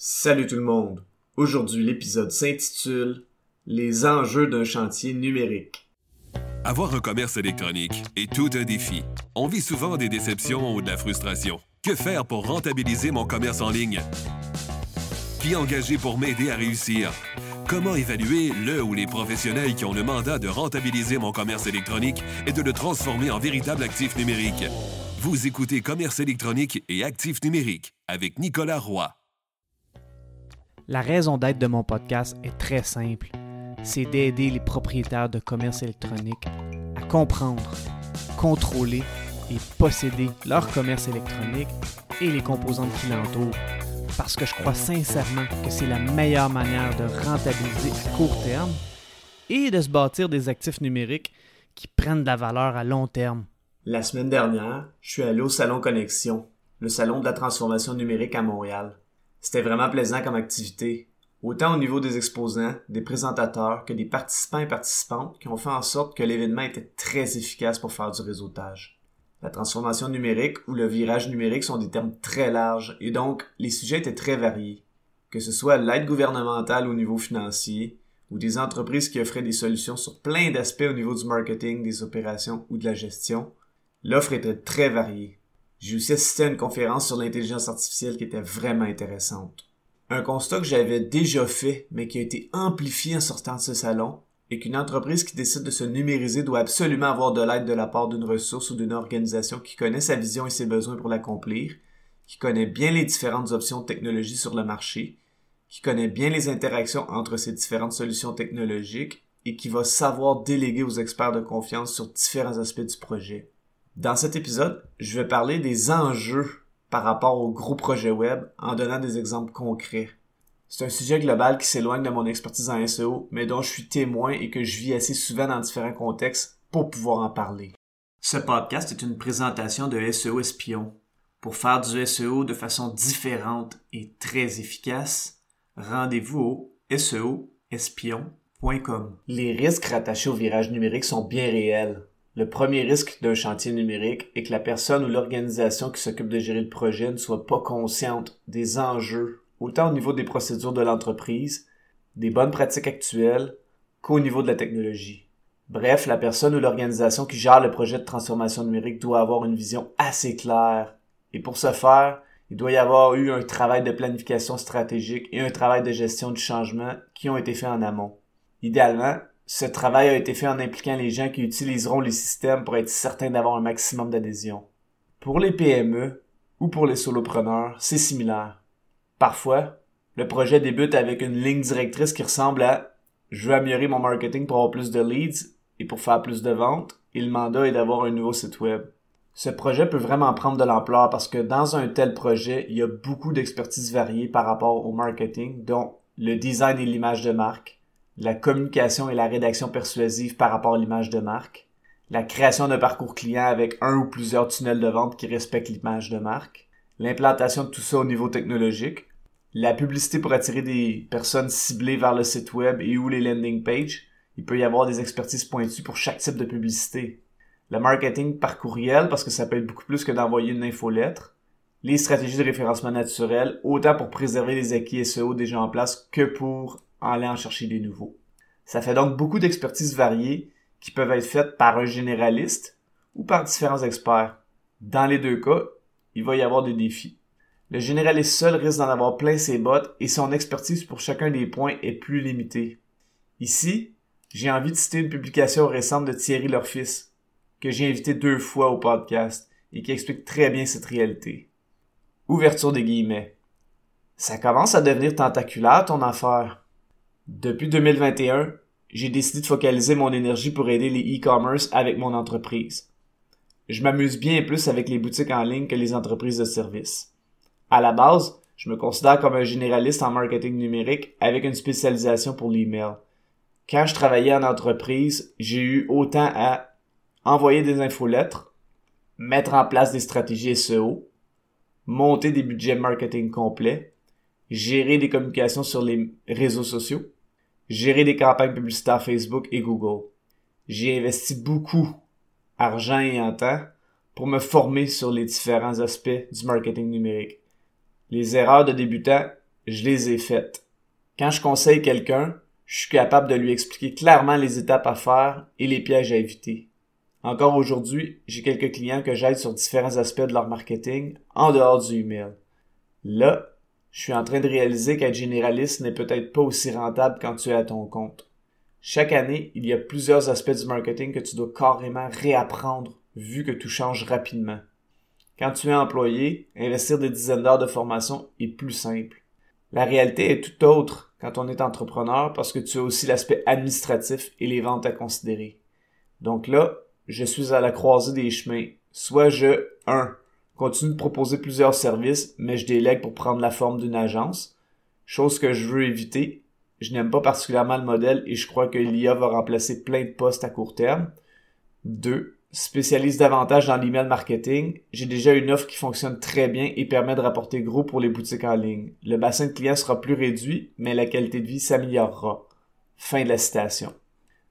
Salut tout le monde. Aujourd'hui, l'épisode s'intitule Les enjeux d'un chantier numérique. Avoir un commerce électronique est tout un défi. On vit souvent des déceptions ou de la frustration. Que faire pour rentabiliser mon commerce en ligne? Qui engager pour m'aider à réussir? Comment évaluer le ou les professionnels qui ont le mandat de rentabiliser mon commerce électronique et de le transformer en véritable actif numérique? Vous écoutez Commerce électronique et actif numérique avec Nicolas Roy. La raison d'être de mon podcast est très simple. C'est d'aider les propriétaires de commerce électronique à comprendre, contrôler et posséder leur commerce électronique et les composantes qui l'entourent. Parce que je crois sincèrement que c'est la meilleure manière de rentabiliser à court terme et de se bâtir des actifs numériques qui prennent de la valeur à long terme. La semaine dernière, je suis allé au Salon Connexion, le salon de la transformation numérique à Montréal. C'était vraiment plaisant comme activité, autant au niveau des exposants, des présentateurs que des participants et participantes qui ont fait en sorte que l'événement était très efficace pour faire du réseautage. La transformation numérique ou le virage numérique sont des termes très larges et donc les sujets étaient très variés. Que ce soit l'aide gouvernementale au niveau financier ou des entreprises qui offraient des solutions sur plein d'aspects au niveau du marketing, des opérations ou de la gestion, l'offre était très variée. J'ai aussi assisté à une conférence sur l'intelligence artificielle qui était vraiment intéressante. Un constat que j'avais déjà fait, mais qui a été amplifié en sortant de ce salon, est qu'une entreprise qui décide de se numériser doit absolument avoir de l'aide de la part d'une ressource ou d'une organisation qui connaît sa vision et ses besoins pour l'accomplir, qui connaît bien les différentes options de technologie sur le marché, qui connaît bien les interactions entre ces différentes solutions technologiques et qui va savoir déléguer aux experts de confiance sur différents aspects du projet. Dans cet épisode, je vais parler des enjeux par rapport aux gros projets web en donnant des exemples concrets. C'est un sujet global qui s'éloigne de mon expertise en SEO, mais dont je suis témoin et que je vis assez souvent dans différents contextes pour pouvoir en parler. Ce podcast est une présentation de SEO Espion. Pour faire du SEO de façon différente et très efficace, rendez-vous au seoespion.com. Les risques rattachés au virage numérique sont bien réels. Le premier risque d'un chantier numérique est que la personne ou l'organisation qui s'occupe de gérer le projet ne soit pas consciente des enjeux, autant au niveau des procédures de l'entreprise, des bonnes pratiques actuelles, qu'au niveau de la technologie. Bref, la personne ou l'organisation qui gère le projet de transformation numérique doit avoir une vision assez claire. Et pour ce faire, il doit y avoir eu un travail de planification stratégique et un travail de gestion du changement qui ont été faits en amont. Idéalement, ce travail a été fait en impliquant les gens qui utiliseront les systèmes pour être certains d'avoir un maximum d'adhésion. Pour les PME ou pour les solopreneurs, c'est similaire. Parfois, le projet débute avec une ligne directrice qui ressemble à je veux améliorer mon marketing pour avoir plus de leads et pour faire plus de ventes, et le mandat est d'avoir un nouveau site web. Ce projet peut vraiment prendre de l'ampleur parce que dans un tel projet, il y a beaucoup d'expertise variée par rapport au marketing, dont le design et l'image de marque, la communication et la rédaction persuasive par rapport à l'image de marque, la création d'un parcours client avec un ou plusieurs tunnels de vente qui respectent l'image de marque, l'implantation de tout ça au niveau technologique, la publicité pour attirer des personnes ciblées vers le site web et ou les landing pages. Il peut y avoir des expertises pointues pour chaque type de publicité. Le marketing par courriel, parce que ça peut être beaucoup plus que d'envoyer une infolettre. Les stratégies de référencement naturel, autant pour préserver les acquis SEO déjà en place que pour en aller en chercher des nouveaux. Ça fait donc beaucoup d'expertises variées qui peuvent être faites par un généraliste ou par différents experts. Dans les deux cas, il va y avoir des défis. Le généraliste seul risque d'en avoir plein ses bottes et son expertise pour chacun des points est plus limitée. Ici, j'ai envie de citer une publication récente de Thierry Lorfils, que j'ai invité deux fois au podcast et qui explique très bien cette réalité. Ouverture des guillemets. Ça commence à devenir tentaculaire ton affaire. Depuis 2021, j'ai décidé de focaliser mon énergie pour aider les e-commerce avec mon entreprise. Je m'amuse bien plus avec les boutiques en ligne que les entreprises de services. À la base, je me considère comme un généraliste en marketing numérique avec une spécialisation pour l'email. Quand je travaillais en entreprise, j'ai eu autant à envoyer des infolettres, mettre en place des stratégies SEO, monter des budgets marketing complets, gérer des communications sur les réseaux sociaux, gérer des campagnes publicitaires Facebook et Google. J'ai investi beaucoup argent et en temps pour me former sur les différents aspects du marketing numérique. Les erreurs de débutants, je les ai faites. Quand je conseille quelqu'un, je suis capable de lui expliquer clairement les étapes à faire et les pièges à éviter. Encore aujourd'hui, j'ai quelques clients que j'aide sur différents aspects de leur marketing en dehors du email. Là, je suis en train de réaliser qu'être généraliste n'est peut-être pas aussi rentable quand tu es à ton compte. Chaque année, il y a plusieurs aspects du marketing que tu dois carrément réapprendre vu que tout change rapidement. Quand tu es employé, investir des dizaines d'heures de formation est plus simple. La réalité est tout autre quand on est entrepreneur parce que tu as aussi l'aspect administratif et les ventes à considérer. Donc là, je suis à la croisée des chemins. Soit je, 1. Continue de proposer plusieurs services, mais je délègue pour prendre la forme d'une agence. Chose que je veux éviter. Je n'aime pas particulièrement le modèle et je crois que l'IA va remplacer plein de postes à court terme. 2 spécialise davantage dans l'email marketing, j'ai déjà une offre qui fonctionne très bien et permet de rapporter gros pour les boutiques en ligne. Le bassin de clients sera plus réduit, mais la qualité de vie s'améliorera. Fin de la citation.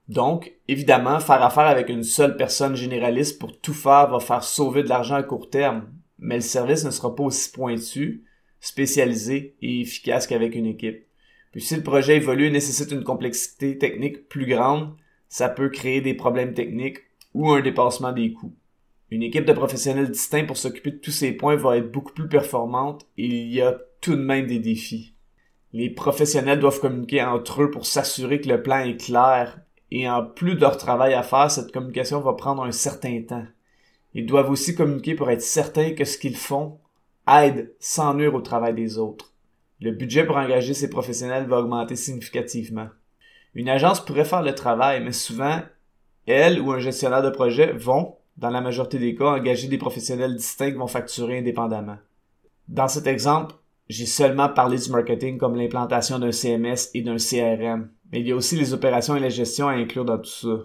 Donc, évidemment, faire affaire avec une seule personne généraliste pour tout faire va faire sauver de l'argent à court terme, mais le service ne sera pas aussi pointu, spécialisé et efficace qu'avec une équipe. Puis si le projet évolue et nécessite une complexité technique plus grande, ça peut créer des problèmes techniques ou un dépassement des coûts. Une équipe de professionnels distincts pour s'occuper de tous ces points va être beaucoup plus performante et il y a tout de même des défis. Les professionnels doivent communiquer entre eux pour s'assurer que le plan est clair et en plus de leur travail à faire, cette communication va prendre un certain temps. Ils doivent aussi communiquer pour être certains que ce qu'ils font aide sans nuire au travail des autres. Le budget pour engager ces professionnels va augmenter significativement. Une agence pourrait faire le travail, mais souvent, elle ou un gestionnaire de projet vont, dans la majorité des cas, engager des professionnels distincts qui vont facturer indépendamment. Dans cet exemple, j'ai seulement parlé du marketing comme l'implantation d'un CMS et d'un CRM, mais il y a aussi les opérations et la gestion à inclure dans tout ça.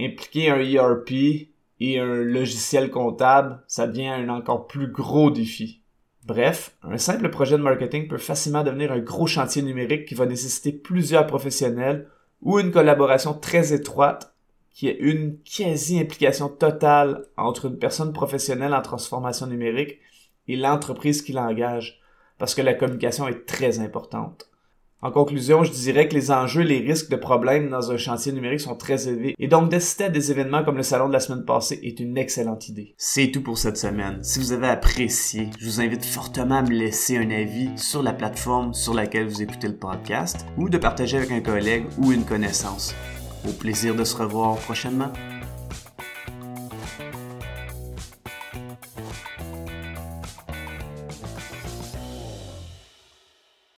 Impliquer un ERP et un logiciel comptable, ça devient un encore plus gros défi. Bref, un simple projet de marketing peut facilement devenir un gros chantier numérique qui va nécessiter plusieurs professionnels ou une collaboration très étroite qui est une quasi-implication totale entre une personne professionnelle en transformation numérique et l'entreprise qui l'engage, parce que la communication est très importante. En conclusion, je dirais que les enjeux et les risques de problèmes dans un chantier numérique sont très élevés et donc d'assister à des événements comme le salon de la semaine passée est une excellente idée. C'est tout pour cette semaine. Si vous avez apprécié, je vous invite fortement à me laisser un avis sur la plateforme sur laquelle vous écoutez le podcast ou de partager avec un collègue ou une connaissance. Au plaisir de se revoir prochainement.